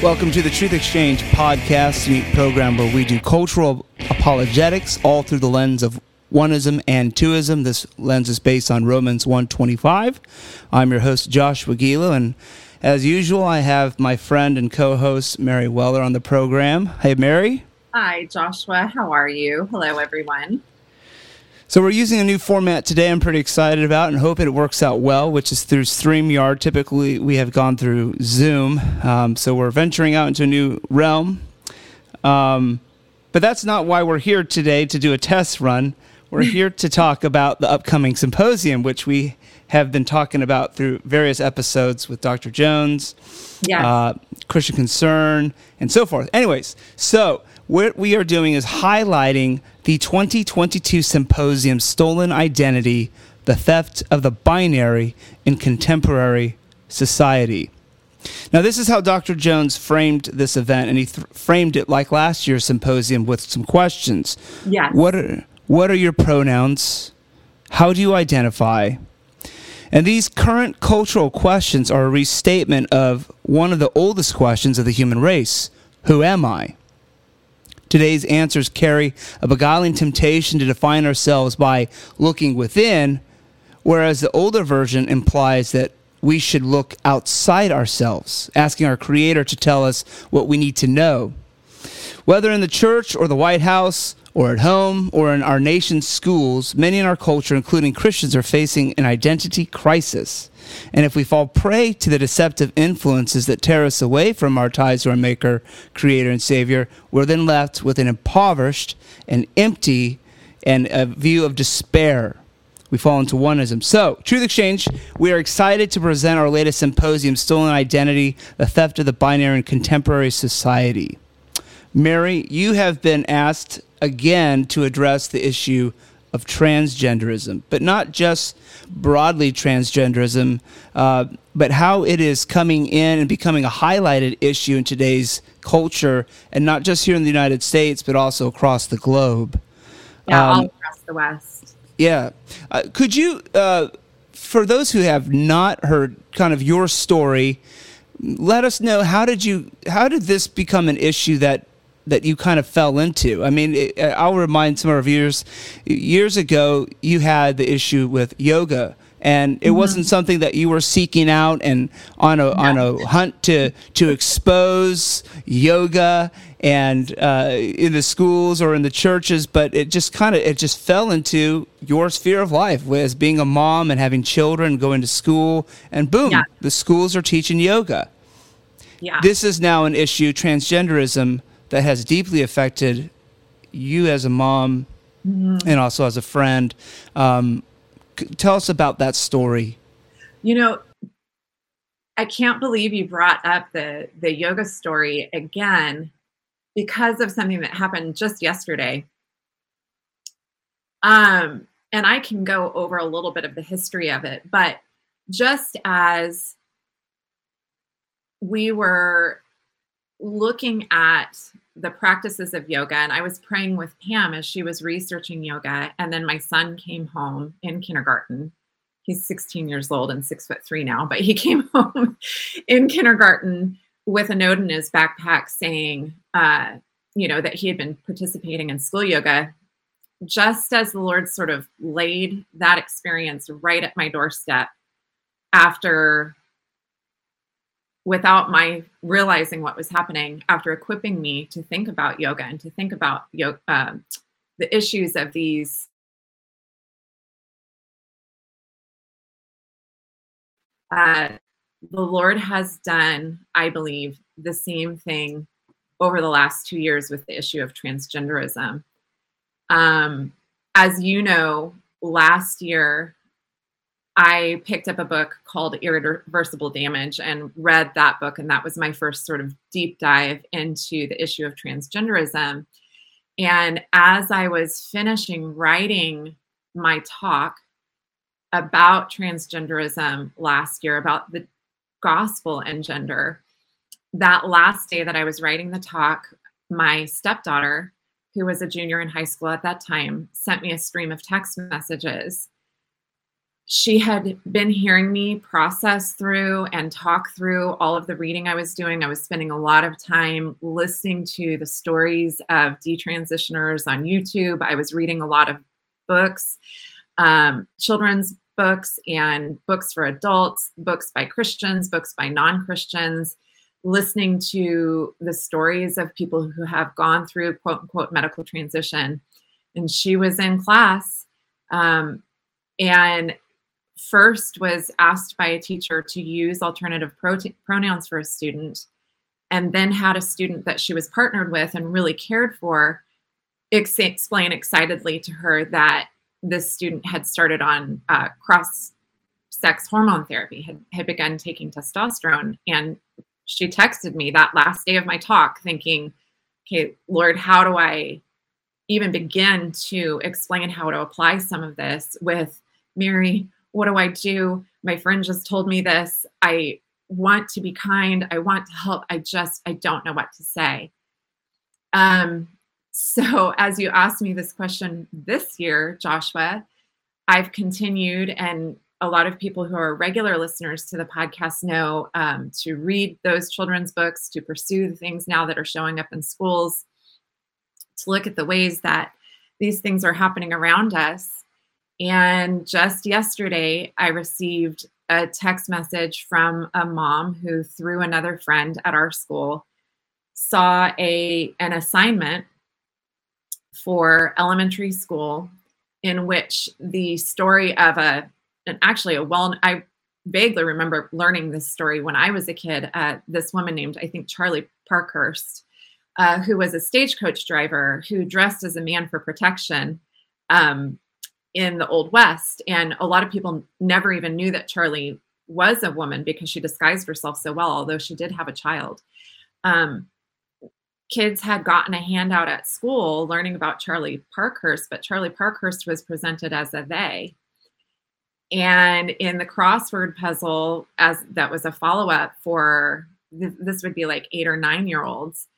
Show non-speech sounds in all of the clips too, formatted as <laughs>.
Welcome to the Truth Exchange podcast, program where we do cultural apologetics all through the lens of oneism and twoism. This lens is based on Romans 125. I'm your host, Joshua Gilo, and as usual, I have my friend and co-host Mary Weller on the program. Hey, Mary. Hi, Joshua. How are you? Hello, everyone. So we're using a new format today. I'm pretty excited about and hope it works out well, which is through StreamYard. Typically, we have gone through Zoom, um, so we're venturing out into a new realm. Um, but that's not why we're here today to do a test run. We're <laughs> here to talk about the upcoming symposium, which we have been talking about through various episodes with Dr. Jones, yes. uh, Christian Concern, and so forth. Anyways, so what we are doing is highlighting the 2022 symposium Stolen Identity, the Theft of the Binary in Contemporary Society. Now, this is how Dr. Jones framed this event, and he th- framed it like last year's symposium with some questions. Yes. What are, what are your pronouns? How do you identify? And these current cultural questions are a restatement of one of the oldest questions of the human race Who am I? Today's answers carry a beguiling temptation to define ourselves by looking within, whereas the older version implies that we should look outside ourselves, asking our Creator to tell us what we need to know. Whether in the church or the White House, or at home, or in our nation's schools, many in our culture, including Christians, are facing an identity crisis. And if we fall prey to the deceptive influences that tear us away from our ties to our Maker, Creator, and Savior, we're then left with an impoverished and empty and a view of despair. We fall into oneism. So, Truth Exchange, we are excited to present our latest symposium, Stolen Identity, the Theft of the Binary in Contemporary Society. Mary, you have been asked again to address the issue of transgenderism, but not just broadly transgenderism, uh, but how it is coming in and becoming a highlighted issue in today's culture, and not just here in the United States, but also across the globe. Yeah, um, all across the West. Yeah. Uh, could you, uh, for those who have not heard kind of your story, let us know how did you how did this become an issue that that you kind of fell into. I mean, it, I'll remind some of our viewers years ago, you had the issue with yoga. And it mm-hmm. wasn't something that you were seeking out and on a no. on a hunt to to expose yoga and uh, in the schools or in the churches, but it just kind of it just fell into your sphere of life as being a mom and having children, going to school, and boom, yeah. the schools are teaching yoga. Yeah. This is now an issue. Transgenderism that has deeply affected you as a mom mm-hmm. and also as a friend. Um, tell us about that story. You know, I can't believe you brought up the the yoga story again because of something that happened just yesterday. Um, and I can go over a little bit of the history of it, but just as we were looking at the practices of yoga and I was praying with Pam as she was researching yoga. And then my son came home in kindergarten. He's 16 years old and six foot three now, but he <laughs> came home in kindergarten with a note in his backpack saying, uh, you know, that he had been participating in school yoga. Just as the Lord sort of laid that experience right at my doorstep after without my realizing what was happening after equipping me to think about yoga and to think about yoga, um, the issues of these uh, the lord has done i believe the same thing over the last two years with the issue of transgenderism. Um, as you know last year I picked up a book called Irreversible Damage and read that book. And that was my first sort of deep dive into the issue of transgenderism. And as I was finishing writing my talk about transgenderism last year, about the gospel and gender, that last day that I was writing the talk, my stepdaughter, who was a junior in high school at that time, sent me a stream of text messages she had been hearing me process through and talk through all of the reading I was doing. I was spending a lot of time listening to the stories of detransitioners on YouTube. I was reading a lot of books, um, children's books, and books for adults, books by Christians, books by non Christians, listening to the stories of people who have gone through quote unquote medical transition. And she was in class. Um, and first was asked by a teacher to use alternative pro- pronouns for a student and then had a student that she was partnered with and really cared for ex- explain excitedly to her that this student had started on uh, cross sex hormone therapy had, had begun taking testosterone. And she texted me that last day of my talk thinking okay lord how do i even begin to explain how to apply some of this with mary what do I do? My friend just told me this. I want to be kind. I want to help. I just, I don't know what to say. Um, so, <laughs> as you asked me this question this year, Joshua, I've continued, and a lot of people who are regular listeners to the podcast know um, to read those children's books, to pursue the things now that are showing up in schools, to look at the ways that these things are happening around us. And just yesterday, I received a text message from a mom who, through another friend at our school, saw a an assignment for elementary school in which the story of a and actually a well I vaguely remember learning this story when I was a kid. Uh, this woman named I think Charlie Parkhurst, uh, who was a stagecoach driver who dressed as a man for protection. Um, in the Old West. And a lot of people never even knew that Charlie was a woman because she disguised herself so well, although she did have a child. Um, kids had gotten a handout at school learning about Charlie Parkhurst, but Charlie Parkhurst was presented as a they. And in the crossword puzzle, as that was a follow up for this would be like eight or nine year olds,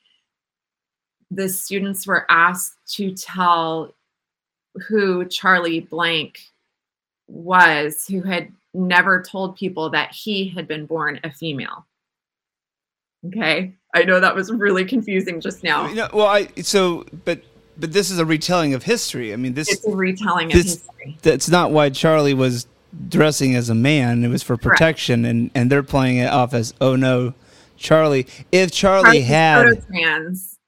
the students were asked to tell who Charlie Blank was, who had never told people that he had been born a female. Okay. I know that was really confusing just now. You know, well, I so but but this is a retelling of history. I mean, this it's a retelling this, of history. That's not why Charlie was dressing as a man. It was for protection, Correct. and and they're playing it off as oh no, Charlie. If Charlie had trans,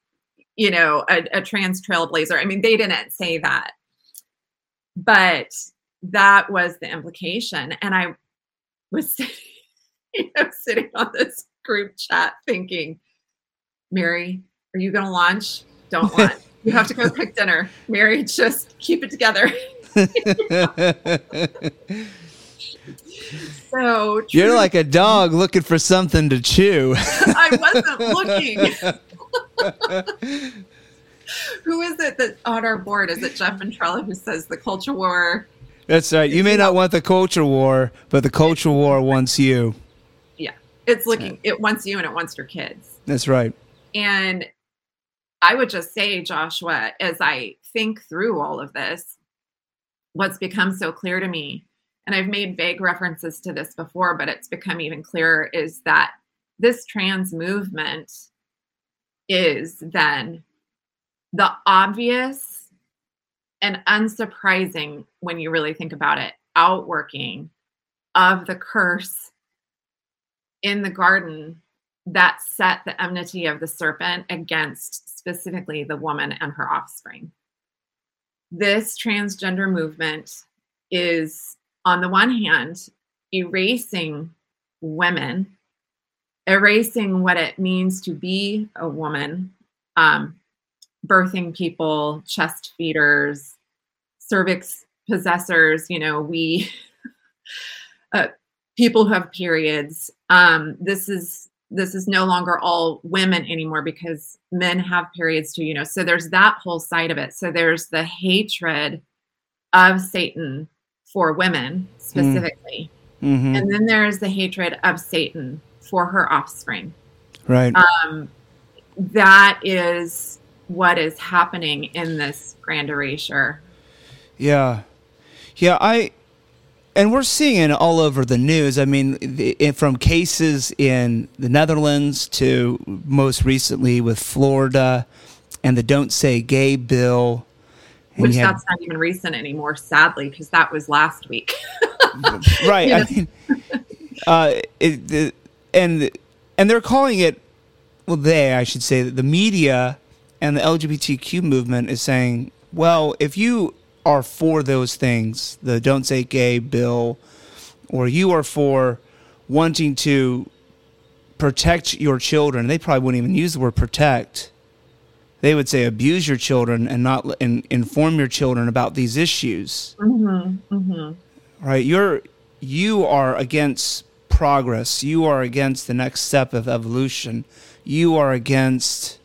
you know, a, a trans trailblazer. I mean, they didn't say that, but that was the implication. And i was <laughs> sitting, you know, sitting on this group chat thinking mary are you going to launch? Don't <laughs> launch. You have to go cook dinner. Mary just keep it together. <laughs> So true. you're like a dog looking for something to chew. I wasn't looking <laughs> who is it that on our board? Is it Jeff Ventrella who says the culture war? That's right. You may not want the culture war, but the culture war wants you. Yeah. It's looking, it wants you and it wants your kids. That's right. And I would just say, Joshua, as I think through all of this, what's become so clear to me, and I've made vague references to this before, but it's become even clearer, is that this trans movement is then the obvious and unsurprising when you really think about it outworking of the curse in the garden that set the enmity of the serpent against specifically the woman and her offspring. This transgender movement is, on the one hand, erasing women, erasing what it means to be a woman, um, birthing people, chest feeders, cervix possessors, you know, we <laughs> uh, people who have periods. Um, this is this is no longer all women anymore because men have periods too, you know. So there's that whole side of it. So there's the hatred of Satan for women specifically. Mm-hmm. And then there's the hatred of Satan for her offspring. Right. Um, that is what is happening in this grand erasure. Yeah. Yeah, I and we're seeing it all over the news. I mean, the, from cases in the Netherlands to most recently with Florida and the "Don't Say Gay" bill. Which have, that's not even recent anymore, sadly, because that was last week. <laughs> right. I mean, uh, it, the, and and they're calling it. Well, they, I should say, that the media and the LGBTQ movement is saying, well, if you are for those things, the Don't Say Gay bill, or you are for wanting to protect your children, they probably wouldn't even use the word protect. They would say abuse your children and not in, inform your children about these issues. Mm-hmm, mm-hmm. Right? You're you are against progress. You are against the next step of evolution. You are against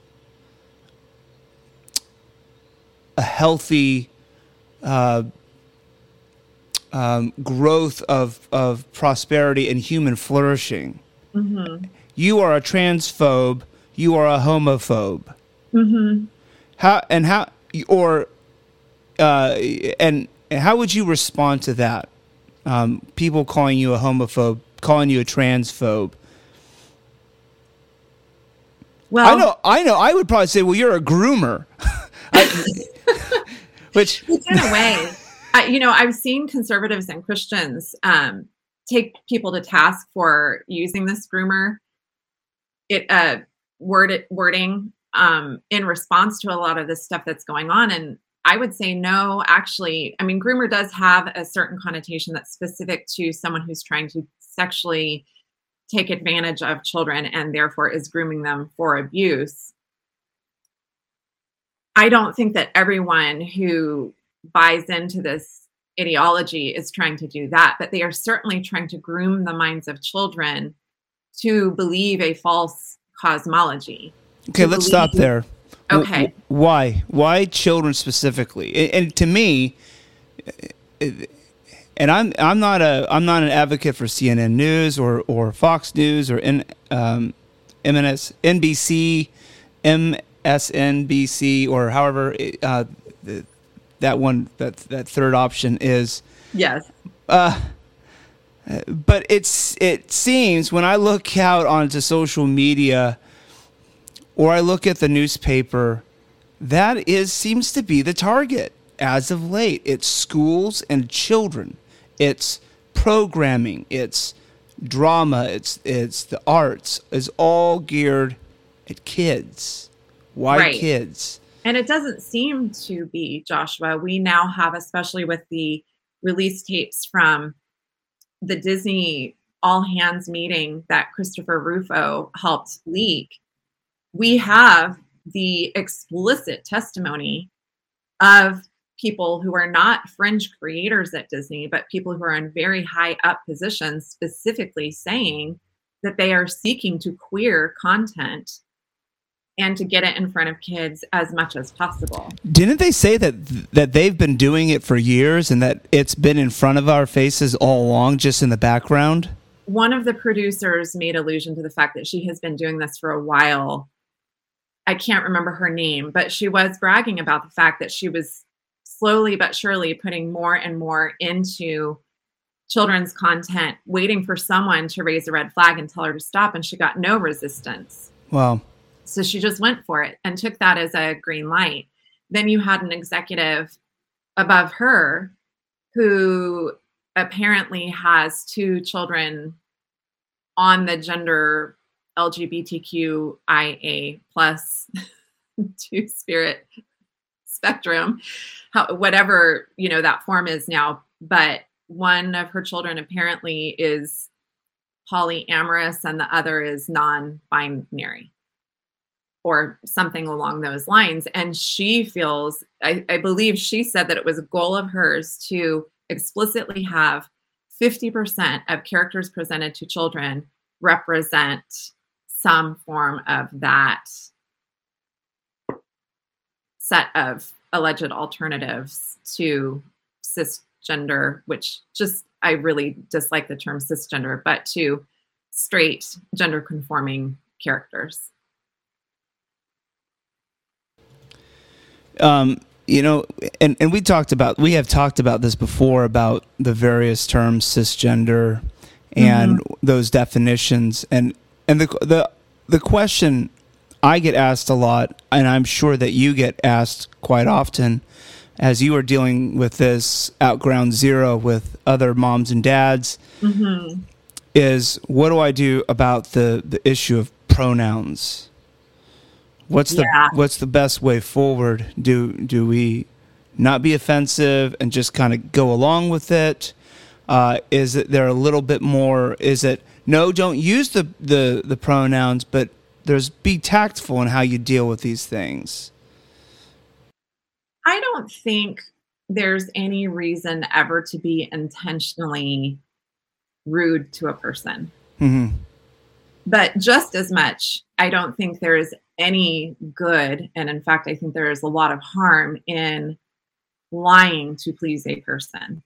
a healthy uh, um, growth of, of prosperity and human flourishing. Mm-hmm. You are a transphobe. You are a homophobe. Mm-hmm. How and how or uh, and, and how would you respond to that? Um, people calling you a homophobe, calling you a transphobe. Well, I know, I know. I would probably say, "Well, you're a groomer." <laughs> I, which <laughs> in a way, I, you know, I've seen conservatives and Christians um, take people to task for using this groomer it uh, word wording um, in response to a lot of this stuff that's going on. And I would say no, actually, I mean, groomer does have a certain connotation that's specific to someone who's trying to sexually take advantage of children and therefore is grooming them for abuse. I don't think that everyone who buys into this ideology is trying to do that, but they are certainly trying to groom the minds of children to believe a false cosmology. Okay, let's believe- stop there. Okay. Why? Why children specifically? And to me, and I'm I'm not a I'm not an advocate for CNN News or or Fox News or N, um, MNS, NBC, M SNBC or however uh, that one that that third option is. Yes. Uh, but it's it seems when I look out onto social media or I look at the newspaper, that is seems to be the target as of late. It's schools and children. It's programming. It's drama. It's it's the arts. is all geared at kids. Why right. kids? And it doesn't seem to be, Joshua. We now have, especially with the release tapes from the Disney all hands meeting that Christopher Rufo helped leak, we have the explicit testimony of people who are not fringe creators at Disney, but people who are in very high up positions, specifically saying that they are seeking to queer content and to get it in front of kids as much as possible. Didn't they say that that they've been doing it for years and that it's been in front of our faces all along just in the background? One of the producers made allusion to the fact that she has been doing this for a while. I can't remember her name, but she was bragging about the fact that she was slowly but surely putting more and more into children's content, waiting for someone to raise a red flag and tell her to stop, and she got no resistance. Wow. So she just went for it and took that as a green light. Then you had an executive above her who apparently has two children on the gender LGBTQIA plus <laughs> two spirit spectrum, how, whatever you know that form is now. But one of her children apparently is polyamorous and the other is non-binary or something along those lines. And she feels, I, I, believe she said that it was a goal of hers to explicitly have 50% of characters presented to children represent some form of that set of alleged alternatives to cisgender, which just, I really dislike the term cisgender, but to straight gender conforming characters. Um, you know, and, and we talked about we have talked about this before about the various terms cisgender and mm-hmm. those definitions and and the the the question I get asked a lot and I'm sure that you get asked quite often as you are dealing with this at ground zero with other moms and dads mm-hmm. is what do I do about the the issue of pronouns? What's the yeah. what's the best way forward? Do do we not be offensive and just kind of go along with it? Uh, is it there a little bit more? Is it no? Don't use the the the pronouns, but there's be tactful in how you deal with these things. I don't think there's any reason ever to be intentionally rude to a person. Mm-hmm. But just as much, I don't think there is any good. And in fact, I think there is a lot of harm in lying to please a person.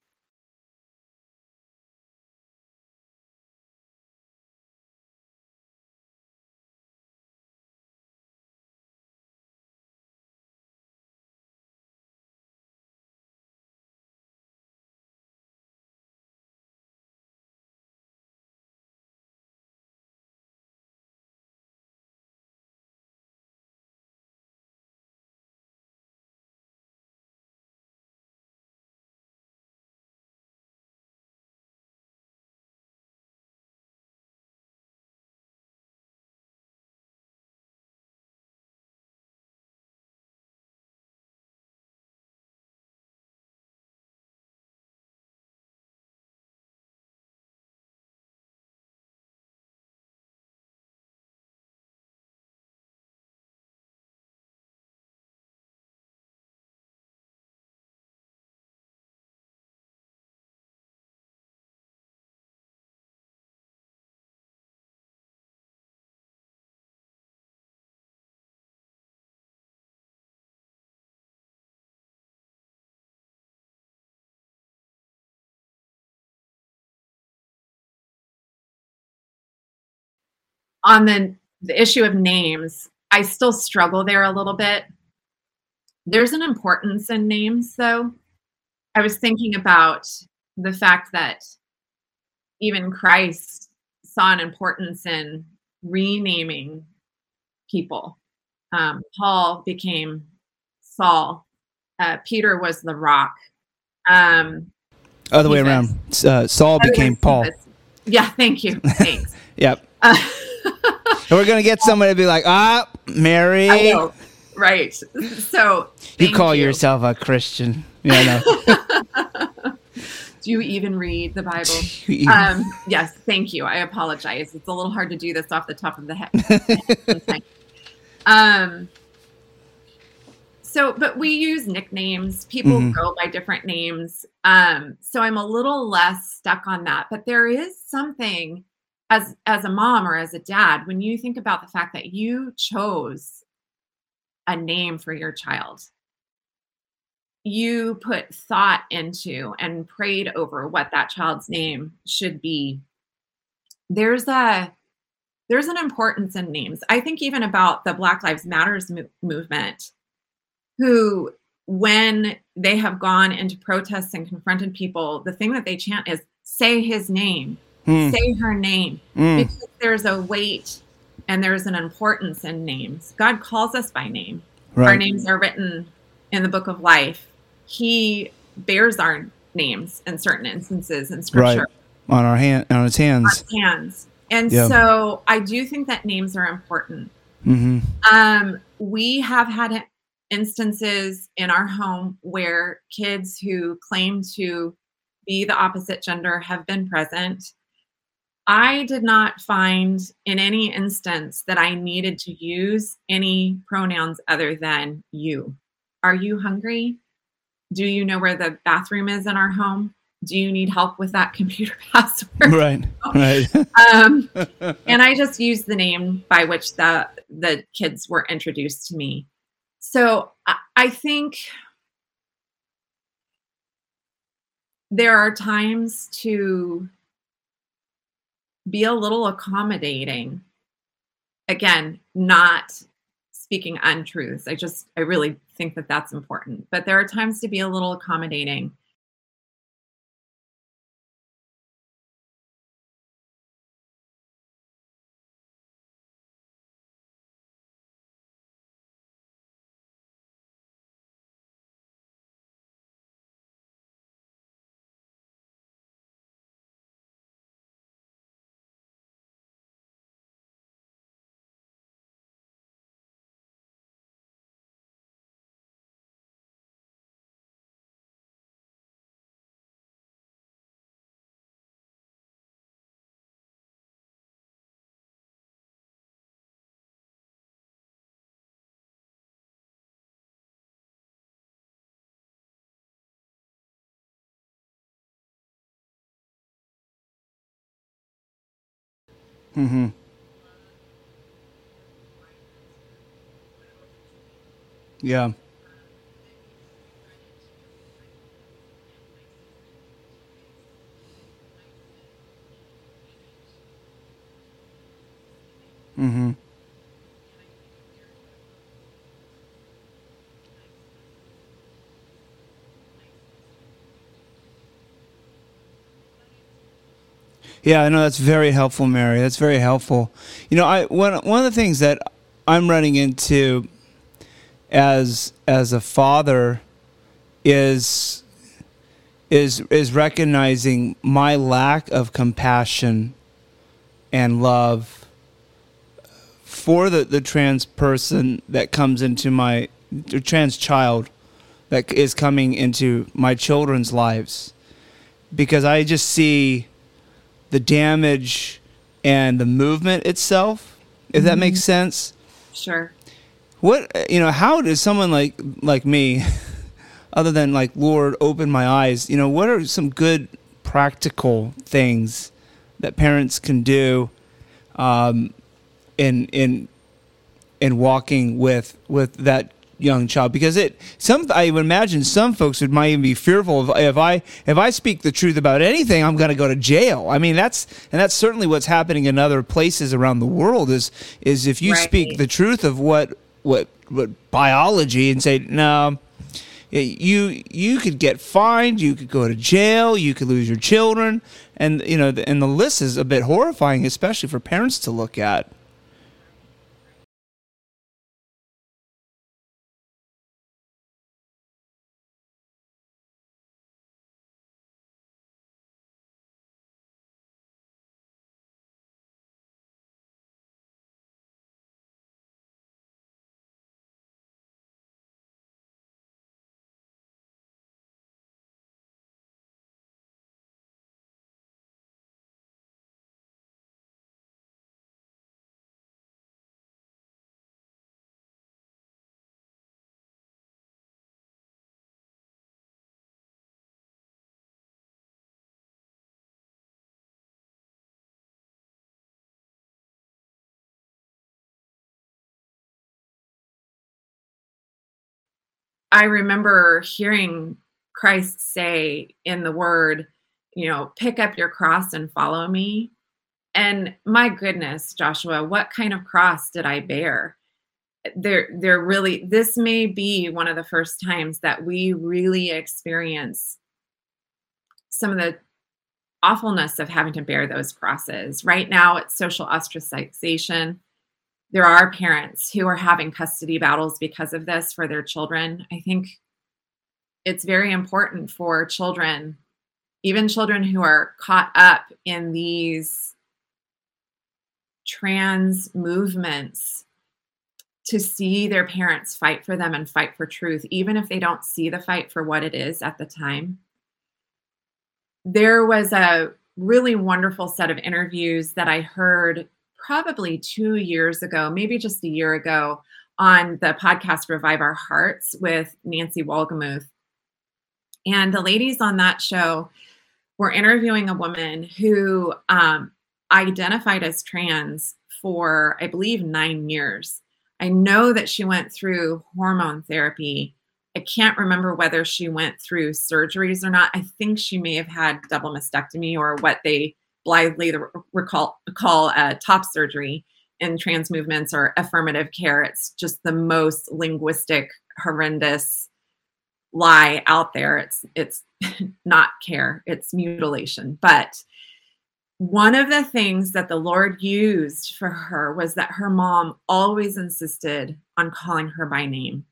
On the, the issue of names, I still struggle there a little bit. There's an importance in names, though. I was thinking about the fact that even Christ saw an importance in renaming people. Um, Paul became Saul. Uh, Peter was the rock. Um, Other way around. Uh, Saul became Paul. Yeah, thank you. Thanks. <laughs> yep. Uh, we're gonna get somebody to be like, ah, Mary. Right. So you call you. yourself a Christian. Yeah, <laughs> no. do you even read the Bible? <laughs> Um, yes, thank you. I apologize. It's a little hard to do this off the top of the head. <laughs> um, so, but we use nicknames. People mm-hmm. go by different names. Um, so I'm a little less stuck on that. But there is something as as a mom or as a dad when you think about the fact that you chose a name for your child you put thought into and prayed over what that child's name should be. There's a there's an importance in names. I think even about the black lives matters mo- movement who when they have gone into protests and confronted people the thing that they chant is say his name mm. say her name mm. because there's a weight and there's an importance in names. God calls us by name. Right. Our names are written in the book of life. He bears our names in certain instances in scripture. Right. On our hand on his hands. On hands. And yeah. so I do think that names are important. Mm-hmm. Um, we have had instances in our home where kids who claim to be the opposite gender have been present I did not find in any instance that I needed to use any pronouns other than you. Are you hungry? Do you know where the bathroom is in our home? Do you need help with that <laughs> computer password? Right, right. <laughs> um, and I just used the name by which the the kids were introduced to me. So I, I think there are times to be a little accommodating. Again, not speaking untruths. I just, I really think that that's important. But there are times to be a little accommodating. Mm-hmm. Yeah. Mm-hmm. Yeah, I know that's very helpful, Mary. That's very helpful. You know, I one one of the things that I'm running into as as a father is is is recognizing my lack of compassion and love for the, the trans person that comes into my trans child that is coming into my children's lives because I just see the damage and the movement itself if mm-hmm. that makes sense sure what you know how does someone like like me <laughs> other than like lord open my eyes you know what are some good practical things that parents can do um, in in in walking with with that young child because it some I would imagine some folks would might even be fearful of if I if I speak the truth about anything I'm going to go to jail. I mean that's and that's certainly what's happening in other places around the world is is if you right. speak the truth of what what what biology and say no you you could get fined you could go to jail you could lose your children and you know and the list is a bit horrifying especially for parents to look at I remember hearing Christ say in the word, you know, pick up your cross and follow me. And my goodness, Joshua, what kind of cross did I bear? There, there really, this may be one of the first times that we really experience some of the awfulness of having to bear those crosses. Right now, it's social ostracization there are parents who are having custody battles because of this for their children. I think it's very important for children, even children who are caught up in these trans movements, to see their parents fight for them and fight for truth, even if they don't see the fight for what it is at the time. There was a really wonderful set of interviews that I heard probably two years ago, maybe just a year ago, on the podcast Revive Our Hearts with Nancy Wolgemuth. And the ladies on that show were interviewing a woman who um, identified as trans for, I believe, nine years. I know that she went through hormone therapy. I can't remember whether she went through surgeries or not. I think she may have had double mastectomy or what they blithely recall call uh, top surgery in trans movements or affirmative care. It's just the most linguistic, horrendous lie out there. It's it's <laughs> not care, it's mutilation. But one of the things that the Lord used for her was that her mom always insisted on calling her by name,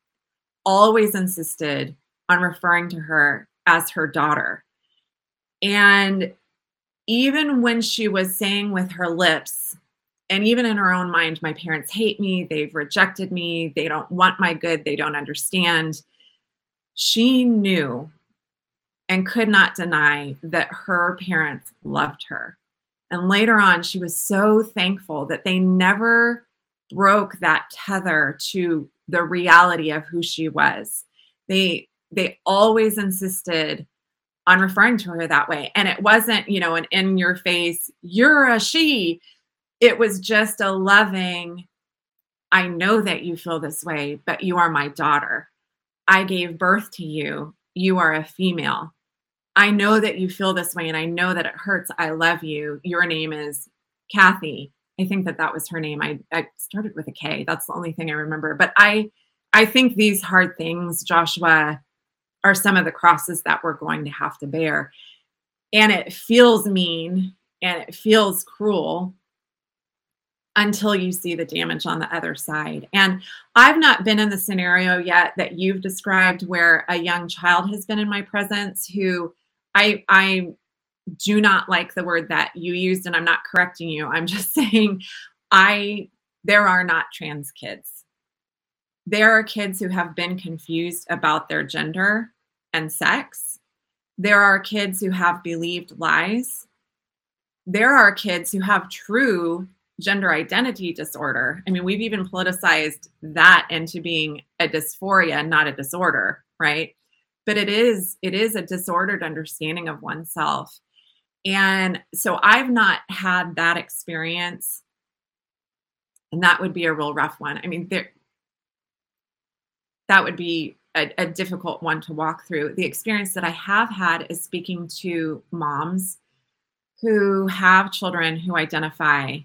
always insisted on referring to her as her daughter. And even when she was saying with her lips, and even in her own mind, my parents hate me, they've rejected me, they don't want my good, they don't understand, she knew and could not deny that her parents loved her and later on, she was so thankful that they never broke that tether to the reality of who she was. They they always insisted on referring to her that way. And it wasn't, you know, an in your face, you're a she. It was just a loving, I know that you feel this way, but you are my daughter. I gave birth to you. You are a female. I know that you feel this way and I know that it hurts. I love you. Your name is Kathy. I think that that was her name. I, I started with a K. That's the only thing I remember. But I, I think these hard things, Joshua, are some of the crosses that we're going to have to bear. And it feels mean and it feels cruel until you see the damage on the other side. And I've not been in the scenario yet that you've described where a young child has been in my presence who I I do not like the word that you used and I'm not correcting you. I'm just <laughs> saying I there are not trans kids. There are kids who have been confused about their gender and sex. There are kids who have believed lies. There are kids who have true gender identity disorder. I mean, we've even politicized that into being a dysphoria, not a disorder, right? but it is it is a disordered understanding of oneself and so i've not had that experience and that would be a real rough one i mean there that would be a, a difficult one to walk through the experience that i have had is speaking to moms who have children who identify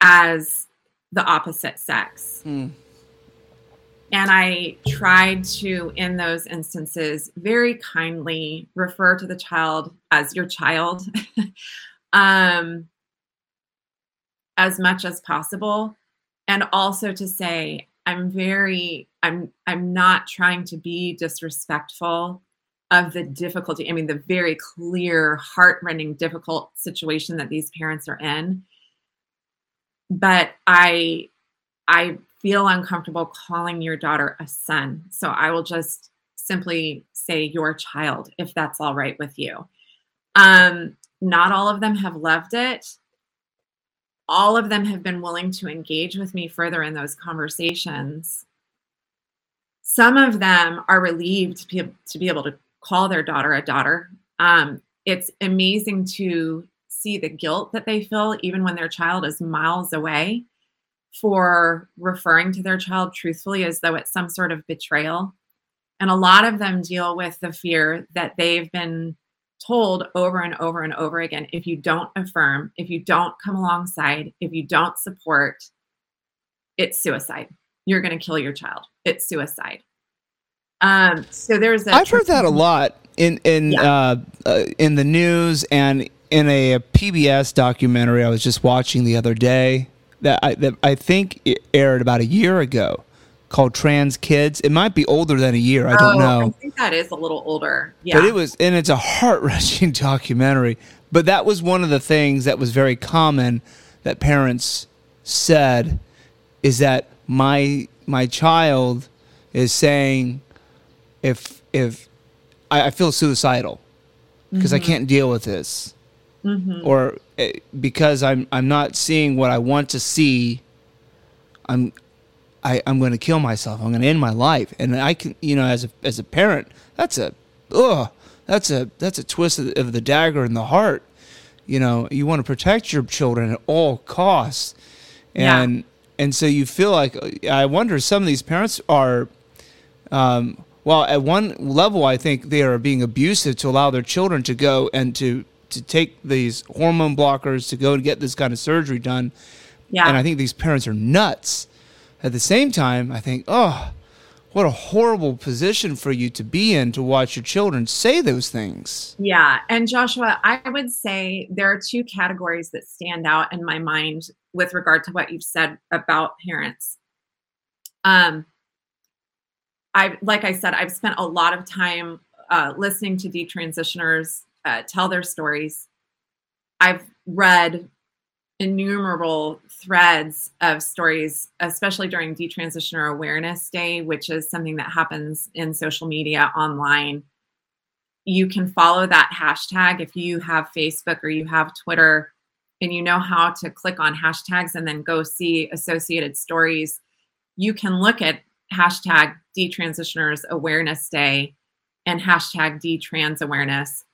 as the opposite sex mm. And I tried to, in those instances, very kindly refer to the child as your child <laughs> um, as much as possible. And also to say, I'm very, I'm, I'm not trying to be disrespectful of the difficulty. I mean, the very clear, heartrending, difficult situation that these parents are in. But I, I feel uncomfortable calling your daughter a son. So I will just simply say your child if that's all right with you. Um, not all of them have loved it. All of them have been willing to engage with me further in those conversations. Some of them are relieved to be, to be able to call their daughter a daughter. Um, it's amazing to see the guilt that they feel even when their child is miles away for referring to their child truthfully as though it's some sort of betrayal. And a lot of them deal with the fear that they've been told over and over and over again if you don't affirm, if you don't come alongside, if you don't support, it's suicide. You're going to kill your child. It's suicide. Um, so there's a. I've heard that a lot in in yeah. uh, uh, in the news and in a, a PBS documentary I was just watching the other day that I, that I think it aired about a year ago called Trans Kids. It might be older than a year. I don't oh, know. I think that is a little older. Yeah. But it was, and it's a heart wrenching <laughs> documentary. But that was one of the things that was very common that parents said is that my my child is saying if if I, I feel suicidal because mm-hmm. I can't deal with this mm-hmm. or eh, because I'm I'm not seeing what I want to see, I'm I, I'm going to kill myself. I'm going to end my life. And I can, you know, as a as a parent, that's a ugh, that's a that's a twist of the, of the dagger in the heart. You know, you want to protect your children at all costs, and. And so you feel like I wonder some of these parents are. Um, well, at one level, I think they are being abusive to allow their children to go and to to take these hormone blockers to go and get this kind of surgery done. Yeah. And I think these parents are nuts. At the same time, I think, oh, what a horrible position for you to be in to watch your children say those things. Yeah. And Joshua, I would say there are two categories that stand out in my mind with regard to what you've said about parents. Um, I, like I said, I've spent a lot of time uh, listening to detransitioners uh, tell their stories. I've read innumerable threads of stories, especially during Detransitioner Awareness Day, which is something that happens in social media online. You can follow that hashtag if you have Facebook or you have Twitter and you know how to click on hashtags and then go see associated stories. You can look at hashtag Detransitioners Awareness Day and hashtag Detrans Awareness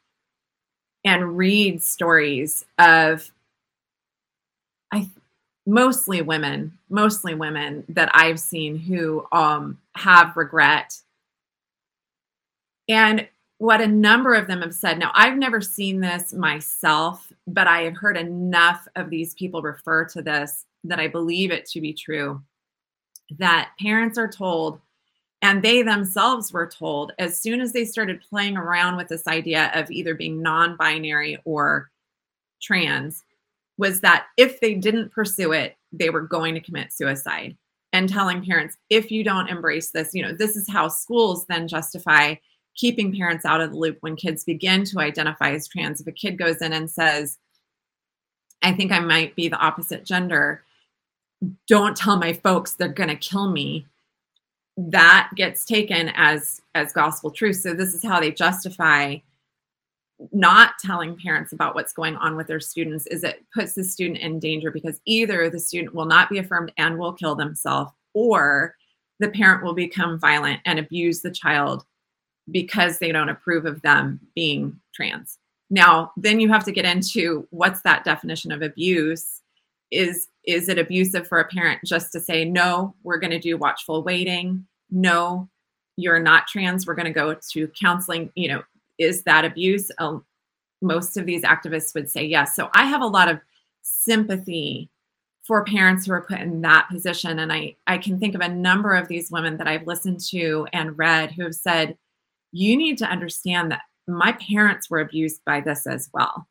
and read stories of I mostly women, mostly women that I've seen who um, have regret. And what a number of them have said. Now, I've never seen this myself, but I have heard enough of these people refer to this that I believe it to be true. That parents are told, and they themselves were told, as soon as they started playing around with this idea of either being non binary or trans, was that if they didn't pursue it, they were going to commit suicide. And telling parents, if you don't embrace this, you know, this is how schools then justify keeping parents out of the loop when kids begin to identify as trans. If a kid goes in and says, I think I might be the opposite gender, don't tell my folks they're going to kill me that gets taken as as gospel truth so this is how they justify not telling parents about what's going on with their students is it puts the student in danger because either the student will not be affirmed and will kill themselves or the parent will become violent and abuse the child because they don't approve of them being trans. Now then you have to get into what's that definition of abuse? Is is it abusive for a parent just to say no we're going to do watchful waiting. No you're not trans. We're going to go to counseling you know is that abuse? Um, most of these activists would say yes. So I have a lot of sympathy for parents who are put in that position. And I, I can think of a number of these women that I've listened to and read who have said, you need to understand that my parents were abused by this as well.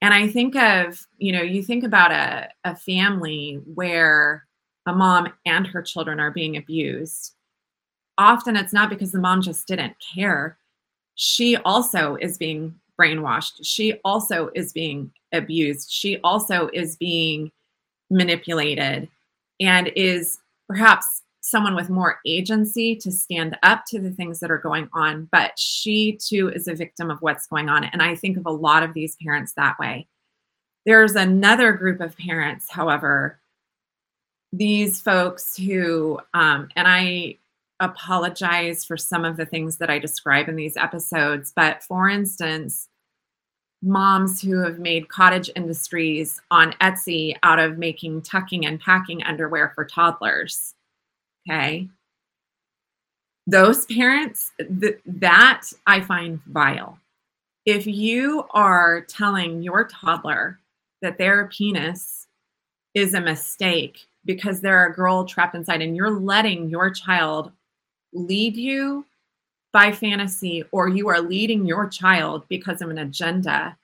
And I think of, you know, you think about a, a family where a mom and her children are being abused. Often it's not because the mom just didn't care she also is being brainwashed. She also is being abused. She also is being manipulated and is perhaps someone with more agency to stand up to the things that are going on. But she too is a victim of what's going on. And I think of a lot of these parents that way. There's another group of parents, however, these folks who, um, and I apologize for some of the things that I describe in these episodes. But for instance, moms who have made cottage industries on Etsy out of making tucking and packing underwear for toddlers. Okay. Those parents, th- that I find vile. If you are telling your toddler that their penis is a mistake because they're a girl trapped inside and you're letting your child lead you by fantasy or you are leading your child because of an agenda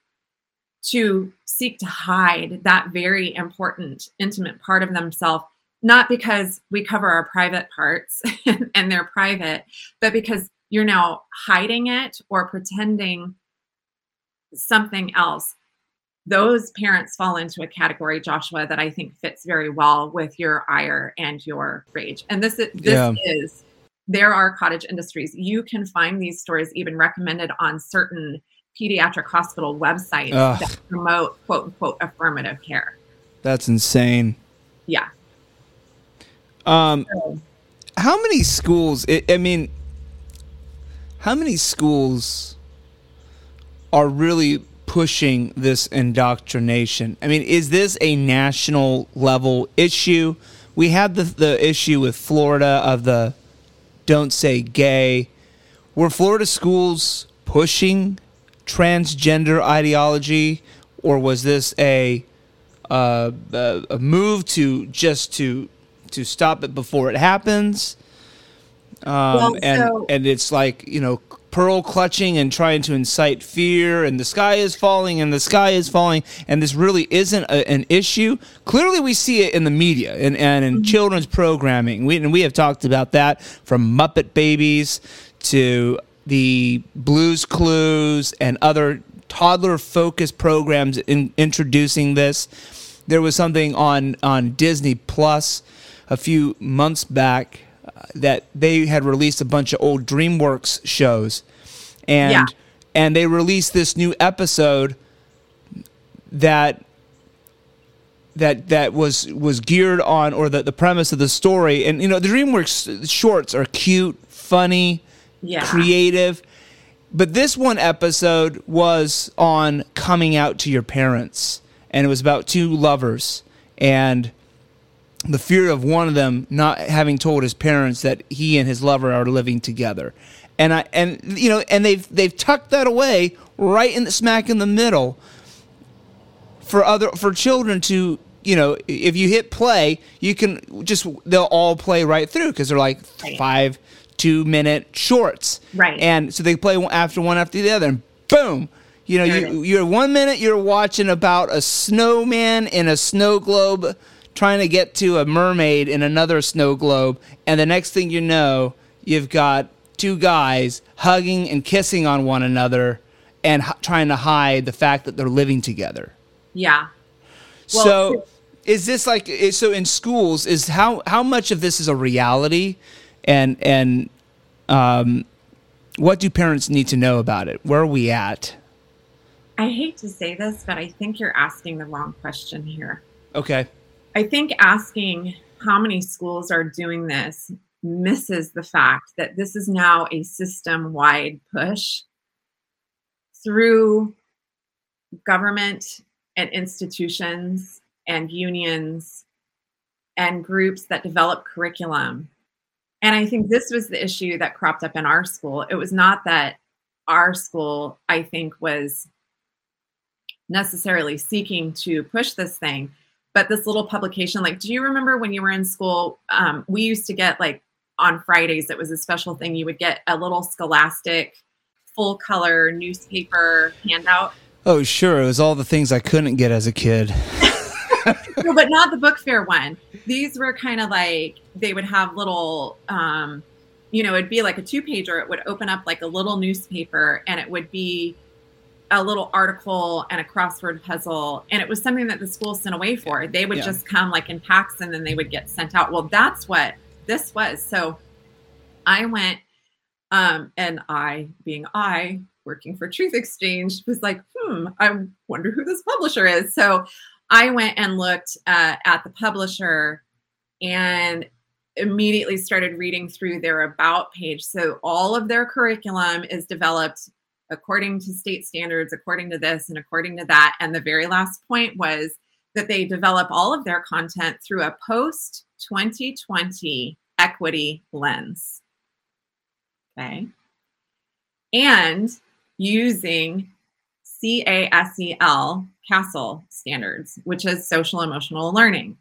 to seek to hide that very important intimate part of themselves not because we cover our private parts <laughs> and they're private but because you're now hiding it or pretending something else those parents fall into a category joshua that i think fits very well with your ire and your rage and this is this yeah. is there are cottage industries. You can find these stories even recommended on certain pediatric hospital websites Ugh. that promote quote unquote affirmative care. That's insane. Yeah. Um, so, how many schools? I mean, how many schools are really pushing this indoctrination? I mean, is this a national level issue? We had the the issue with Florida of the don't say gay. Were Florida schools pushing transgender ideology, or was this a uh, a, a move to just to to stop it before it happens. Um, Well, and so- and it's like you know pearl clutching and trying to incite fear and the sky is falling and the sky is falling and this really isn't a, an issue. Clearly we see it in the media and, and in mm-hmm. children's programming. We, and we have talked about that from muppet babies to the blues clues and other toddler focused programs in introducing this. There was something on on disney plus a few months back that they had released a bunch of old DreamWorks shows, and Yeah. and they released this new episode that that that was was geared on or the, the premise of the story and you know the DreamWorks shorts are cute, funny, Yeah. creative. But this one episode was on coming out to your parents, and it was about two lovers and the fear of one of them not having told his parents that he and his lover are living together. And I and you know and they've they've tucked that away right in the smack in the middle for other for children to you know if you hit play you can just they'll all play right through because they're like Right. five two minute shorts Right. and so they play after one after the other and boom you know There you, you're one minute you're watching about a snowman in a snow globe trying to get to a mermaid in another snow globe and the next thing you know you've got two guys hugging and kissing on one another and h- trying to hide the fact that they're living together. Yeah. Well, so is this like so in schools is how how much of this is a reality? And and um what do parents need to know about it? Where are we at? I hate to say this, but I think you're asking the wrong question here. okay I think asking how many schools are doing this misses the fact that this is now a system wide push through government and institutions and unions and groups that develop curriculum. And I think this was the issue that cropped up in our school. It was not that our school, I think, was necessarily seeking to push this thing but this little publication like do you remember when you were in school um, we used to get like on fridays it was a special thing you would get a little scholastic full color newspaper handout? Oh sure it was all the things i couldn't get as a kid. <laughs> No, but not the book fair one. These were kind of like they would have little um, you know it'd be like a two pager it would open up like a little newspaper and it would be a little article and a crossword puzzle and it was something that the school sent away for. They would Yeah. just come like in packs and then they would get sent out. Well that's what this was. So i went um and i being i working for truth exchange was like hmm i wonder who this publisher is. So i went and looked uh, at the publisher and immediately started reading through their about page. So all of their curriculum is developed according to state standards, according to this and according to that. And the very last point was that they develop all of their content through a post 2020 equity lens. Okay. And using CASEL, CASEL standards, which is social emotional learning.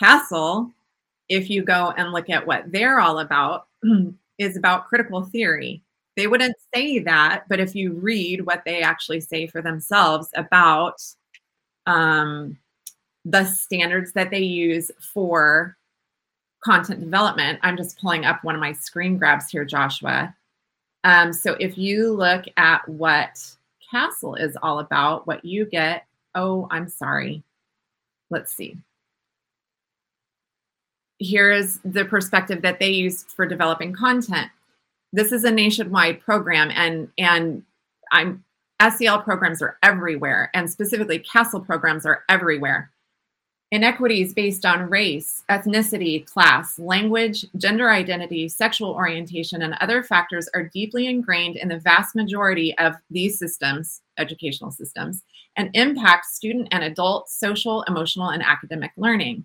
CASEL, if you go and look at what they're all about, <clears throat> is about critical theory they wouldn't say that but if you read what they actually say for themselves about um, the standards that they use for content development i'm just pulling up one of my screen grabs here joshua. Um, so if you look at what CASEL is all about what you get oh i'm sorry. Let's see. Here's the perspective that they use for developing content this is a nationwide program and and i'm sel programs are everywhere and specifically CASEL programs are everywhere. Inequities based on race ethnicity class language gender identity sexual orientation and other factors are deeply ingrained in the vast majority of these systems educational systems and impact student and adult social emotional and academic learning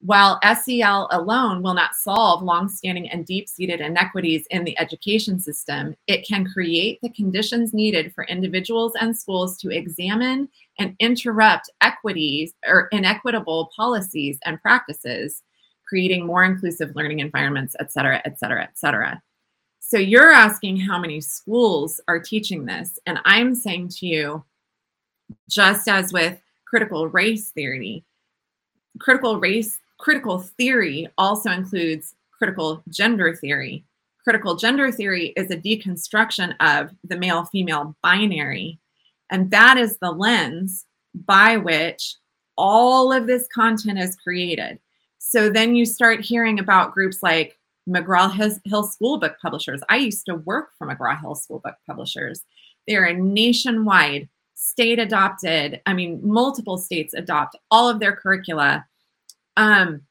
While SEL alone will not solve longstanding and deep seated inequities in the education system, it can create the conditions needed for individuals and schools to examine and interrupt equities or inequitable policies and practices, creating more inclusive learning environments, et cetera, et cetera, et cetera. So you're asking how many schools are teaching this. And I'm saying to you, just as with critical race theory, critical race critical theory also includes critical gender theory. Critical gender theory is a deconstruction of the male female binary. And that is the lens by which all of this content is created. So then you start hearing about groups like McGraw Hill School Book Publishers. I used to work for McGraw Hill School Book Publishers. They are a nationwide, state adopted, I mean, multiple states adopt all of their curricula um,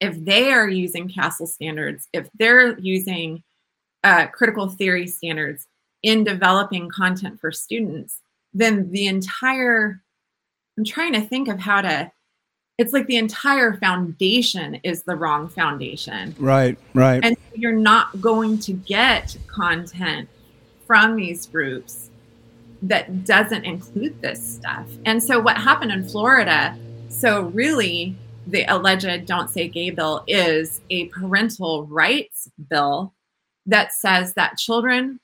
if they are using CASEL standards, if they're using uh, critical theory standards in developing content for students, then the entire, I'm trying to think of how to, it's like the entire foundation is the wrong foundation. Right, right. And you're not going to get content from these groups that doesn't include this stuff. And so what happened in Florida, so really the alleged Don't Say Gay bill is a parental rights bill that says that children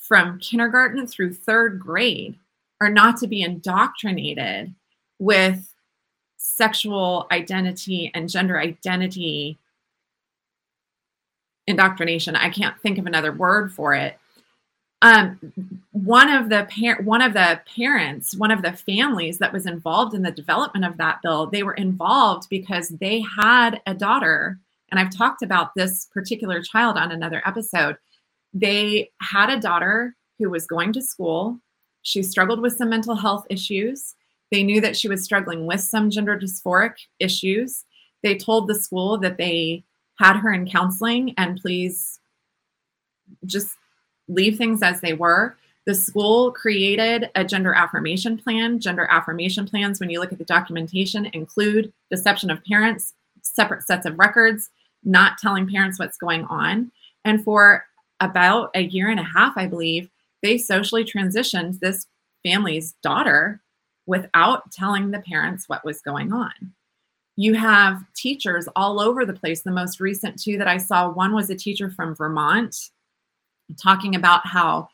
from kindergarten through third grade are not to be indoctrinated with sexual identity and gender identity indoctrination. I can't think of another word for it um, one of the par- one of the parents, one of the families that was involved in the development of that bill, they were involved because they had a daughter, and I've talked about this particular child on another episode. They had a daughter who was going to school. She struggled with some mental health issues. They knew that she was struggling with some gender dysphoric issues. They told the school that they had her in counseling and please just leave things as they were. The school created a gender affirmation plan. Gender affirmation plans, when you look at the documentation, include deception of parents, separate sets of records, not telling parents what's going on. And for about a year and a half, I believe, they socially transitioned this family's daughter without telling the parents what was going on. You have teachers all over the place. The most recent two that I saw, one was a teacher from Vermont talking about how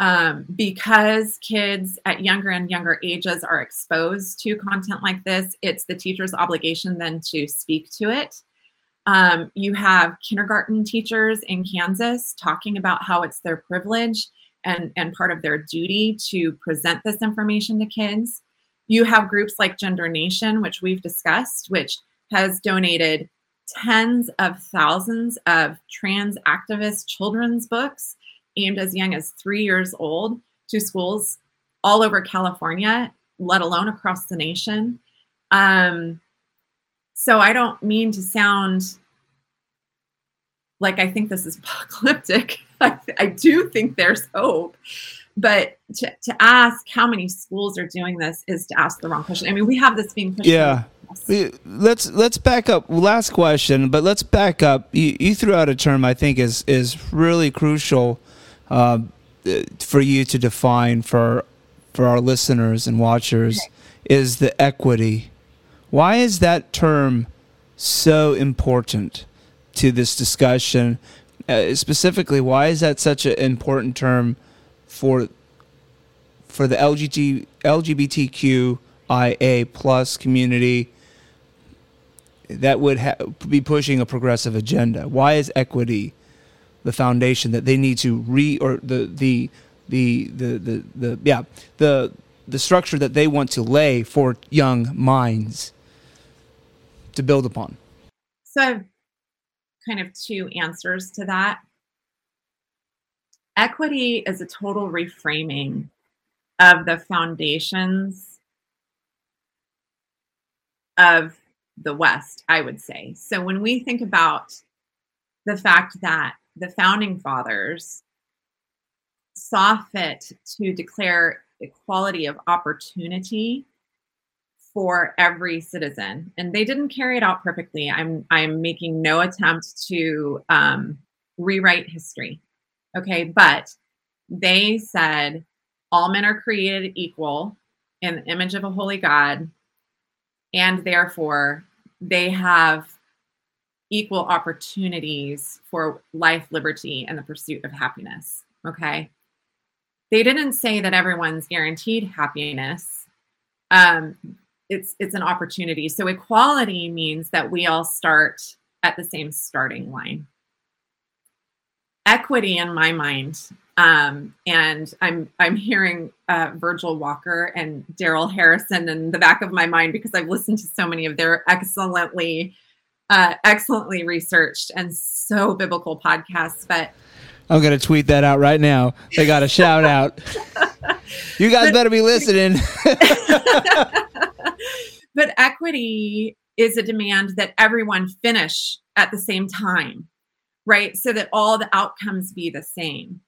um, because kids at younger and younger ages are exposed to content like this, it's the teacher's obligation then to speak to it. Um, you have kindergarten teachers in Kansas talking about how it's their privilege and, and part of their duty to present this information to kids. You have groups like Gender Nation, which we've discussed, which has donated tens of thousands of trans activist children's books aimed as young as three years old to schools all over California, let alone across the nation. Um, so I don't mean to sound like I think this is <laughs> apocalyptic. I, I do think there's hope. But to, to ask how many schools are doing this is to ask the wrong question. I mean, we have this being pushed. Yeah let's let's back up. Last question, but let's back up. You, you threw out a term I think is is really crucial uh, for you to define for for our listeners and watchers is the equity. Why is that term so important to this discussion? Uh, specifically, why is that such an important term for for the LGBT, LGBTQIA plus community that would ha- be pushing a progressive agenda? Why is equity the foundation that they need to re or the the the the the, the yeah the the structure that they want to lay for young minds to build upon? So kind of two answers to that. Equity is a total reframing of the foundations of the West, I would say. So when we think about the fact that the founding fathers saw fit to declare equality of opportunity for every citizen, and they didn't carry it out perfectly. I'm I'm making no attempt to um, rewrite history, okay? But they said all men are created equal in the image of a holy God, and therefore they have equal opportunities for life, liberty, and the pursuit of happiness. Okay. They didn't say that everyone's guaranteed happiness. Um, it's it's an opportunity. So equality means that we all start at the same starting line. Equity, in my mind, um, and I'm I'm hearing uh, Virgil Walker and Darrell Harrison in the back of my mind because I've listened to so many of their excellently uh, excellently researched and so biblical podcasts. But I'm gonna tweet that out right now. They got a shout out. <laughs> you guys but, better be listening. <laughs> <laughs> but equity is a demand that everyone finish at the same time, right? So that all the outcomes be the same.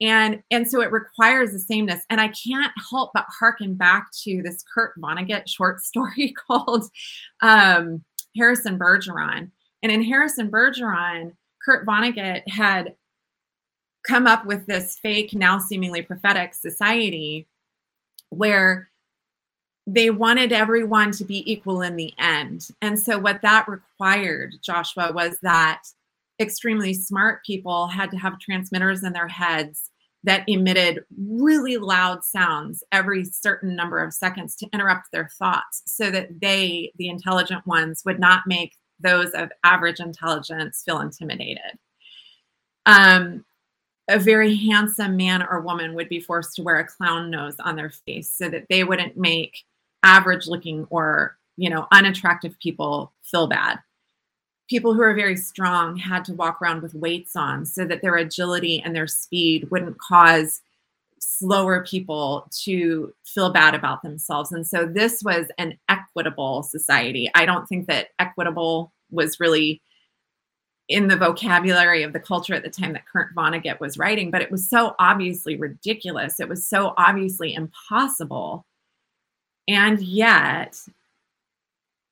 And and so it requires the sameness. And i can't help but harken back to this kurt vonnegut short <laughs> story called um, harrison bergeron. And in harrison bergeron kurt vonnegut had come up with this fake now seemingly prophetic society where they wanted everyone to be equal in the end. And so what that required joshua was that extremely smart people had to have transmitters in their heads that emitted really loud sounds every certain number of seconds to interrupt their thoughts so that they, the intelligent ones, would not make those of average intelligence feel intimidated. Um, a very handsome man or woman would be forced to wear a clown nose on their face so that they wouldn't make average looking or you know unattractive people feel bad people who are very strong had to walk around with weights on so that their agility and their speed wouldn't cause slower people to feel bad about themselves. And so this was an equitable society. I don't think that equitable was really in the vocabulary of the culture at the time that Kurt Vonnegut was writing, but it was so obviously ridiculous. It was so obviously impossible. And yet,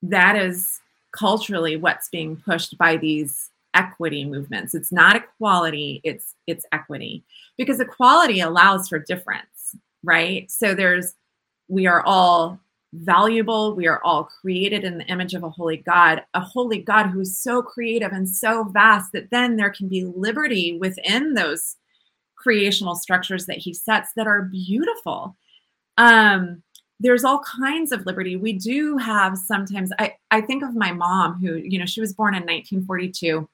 that is culturally what's being pushed by these equity movements. It's not equality it's it's equity. Because equality allows for difference right? So there's we are all valuable we are all created in the image of a holy god a holy god who's so creative and so vast that then there can be liberty within those creational structures that he sets that are beautiful. Um there's all kinds of liberty. We do have sometimes, I, I think of my mom who, you know, she was born in 1942.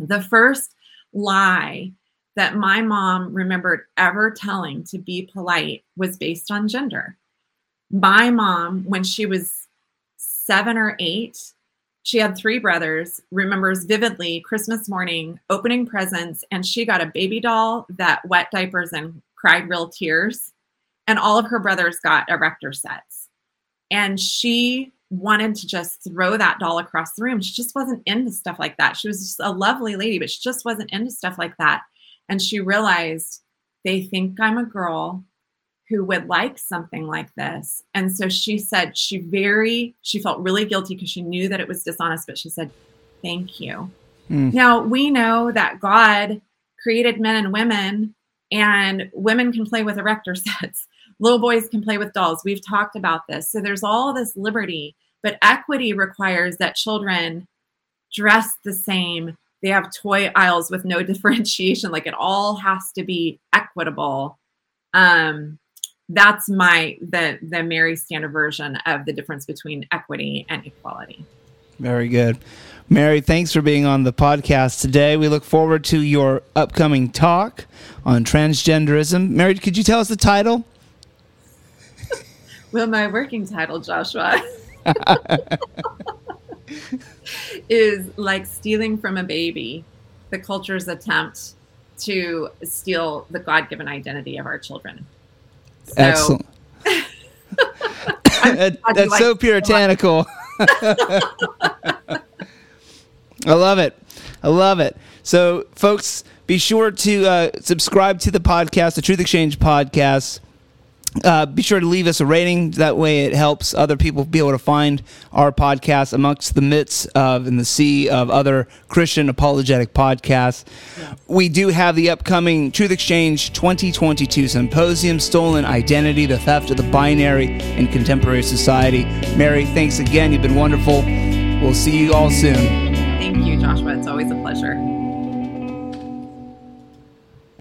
The first lie that my mom remembered ever telling to be polite was based on gender. My mom, when she was seven or eight, she had three brothers, remembers vividly Christmas morning opening presents, and she got a baby doll that wet diapers and cried real tears and all of her brothers got erector sets. And she wanted to just throw that doll across the room. She just wasn't into stuff like that. She was just a lovely lady, but she just wasn't into stuff like that. And she realized they think I'm a girl who would like something like this. And so she said she very she felt really guilty because she knew that it was dishonest, but she said, "Thank you." Mm. Now, we know that God created men and women and women can play with erector <laughs> sets little boys can play with dolls. We've talked about this. So there's all this liberty, but equity requires that children dress the same. They have toy aisles with no <laughs> differentiation. Like it all has to be equitable. Um, that's my the the Mary Standard version of the difference between equity and equality. Very good. Mary, thanks for being on the podcast today. We look forward to your upcoming talk on transgenderism. Mary, could you tell us the title? Well, my working title, Joshua, <laughs> is like stealing from a baby, the culture's attempt to steal the God given identity of our children. So, Excellent. that, that's so puritanical. <laughs> I love it. I love it. So, folks, be sure to uh, subscribe to the podcast, the Truth Exchange podcast uh, be sure to leave us a rating. That way, it helps other people be able to find our podcast amongst the midst of in the sea of other Christian apologetic podcasts. We do have the upcoming Truth Exchange 2022 Symposium Stolen Identity, the Theft of the Binary in Contemporary Society. Mary, thanks again. You've been wonderful. We'll see you all soon. Thank you, Joshua. It's always a pleasure.